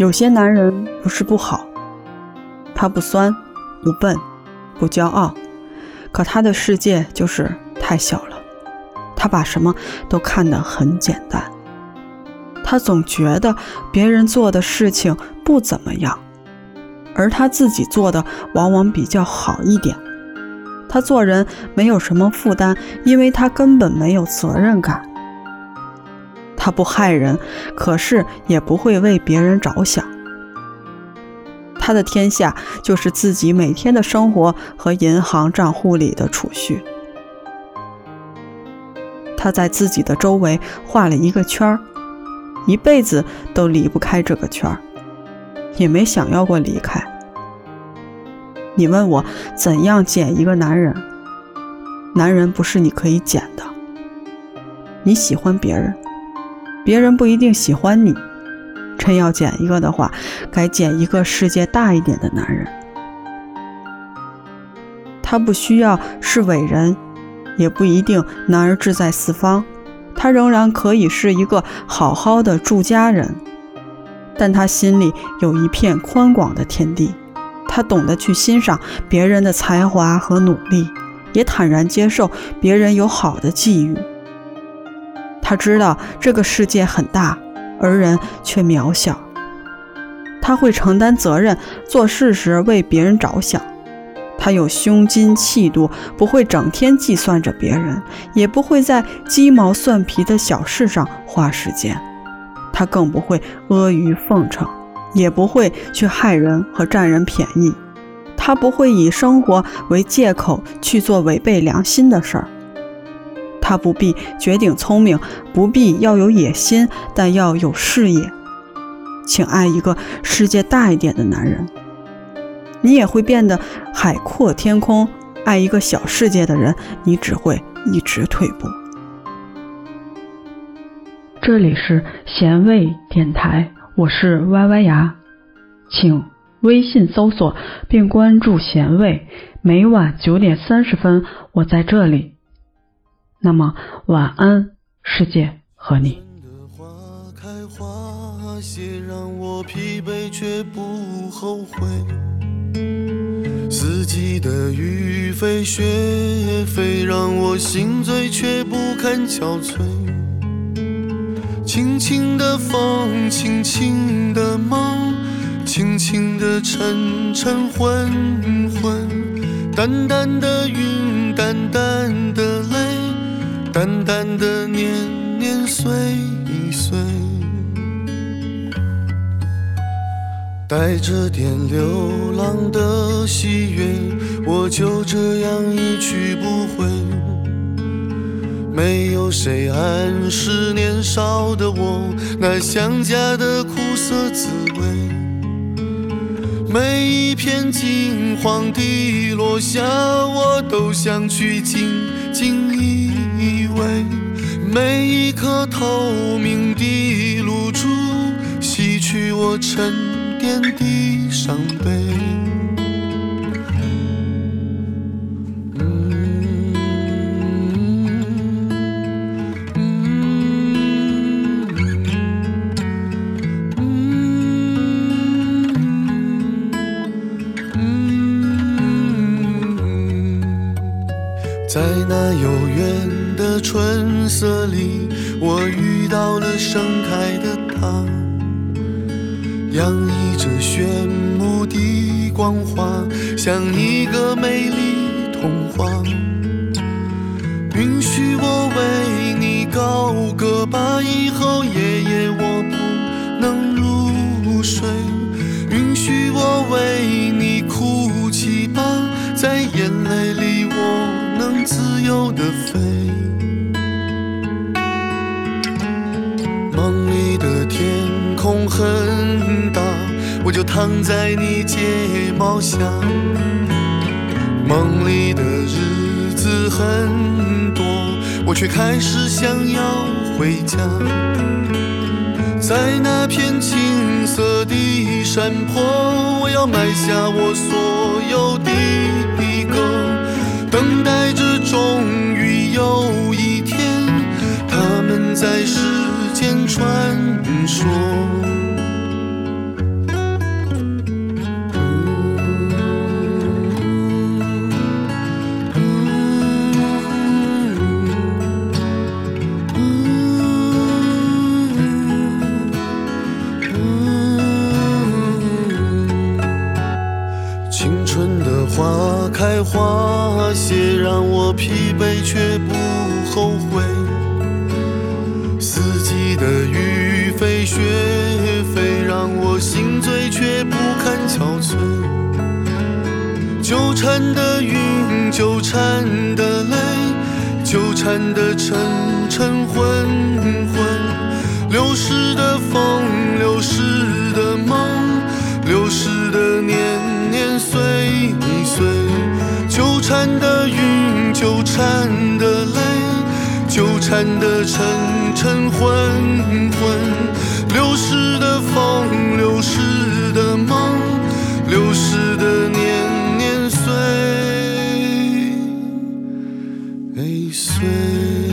有些男人不是不好，他不酸，不笨，不骄傲，可他的世界就是太小了。他把什么都看得很简单，他总觉得别人做的事情不怎么样，而他自己做的往往比较好一点。他做人没有什么负担，因为他根本没有责任感。他不害人，可是也不会为别人着想。他的天下就是自己每天的生活和银行账户里的储蓄。他在自己的周围画了一个圈儿，一辈子都离不开这个圈儿，也没想要过离开。你问我怎样捡一个男人？男人不是你可以捡的。你喜欢别人，别人不一定喜欢你。真要捡一个的话，该捡一个世界大一点的男人。他不需要是伟人。也不一定男儿志在四方，他仍然可以是一个好好的住家人，但他心里有一片宽广的天地，他懂得去欣赏别人的才华和努力，也坦然接受别人有好的际遇。他知道这个世界很大，而人却渺小，他会承担责任，做事时为别人着想。他有胸襟气度，不会整天计算着别人，也不会在鸡毛蒜皮的小事上花时间。他更不会阿谀奉承，也不会去害人和占人便宜。他不会以生活为借口去做违背良心的事儿。他不必绝顶聪明，不必要有野心，但要有事业。请爱一个世界大一点的男人。你也会变得海阔天空。爱一个小世界的人，你只会一直退步。这里是咸味电台，我是歪歪牙，请微信搜索并关注咸味，每晚九点三十分，我在这里。那么晚安，世界和你。些让我疲惫，却不后悔四季的雨飞雪飞，让我心醉却不堪憔悴。轻轻的风，轻轻的梦，轻轻的沉沉昏昏。淡淡的云，淡淡的泪，淡淡的年年岁岁。带着点流浪的喜悦，我就这样一去不回。没有谁暗示年少的我那想家的苦涩滋味。每一片金黄的落下，我都想去紧紧依偎。每一颗透明的露珠，洗去我沉。淀的伤悲。在悠远的春色里，我遇到了盛开的她。洋溢着炫目的光华，像一个美丽童话。允许我为你高歌吧，以后夜夜我不能入睡。允许我为你哭泣吧，在眼泪能自由的飞。梦里的天空很大。我就躺在你睫毛下，梦里的日子很多，我却开始想要回家。在那片青色的山坡，我要埋下我所有的歌，等待着终于有开花谢，让我疲惫却不后悔。四季的雨飞雪飞，让我心醉却不堪憔悴。纠缠的云，纠缠的泪，纠缠的沉沉昏昏，流逝的风，缠的云，纠缠的泪，纠缠的沉沉昏昏，流逝的风，流逝的梦，流逝的年年岁岁。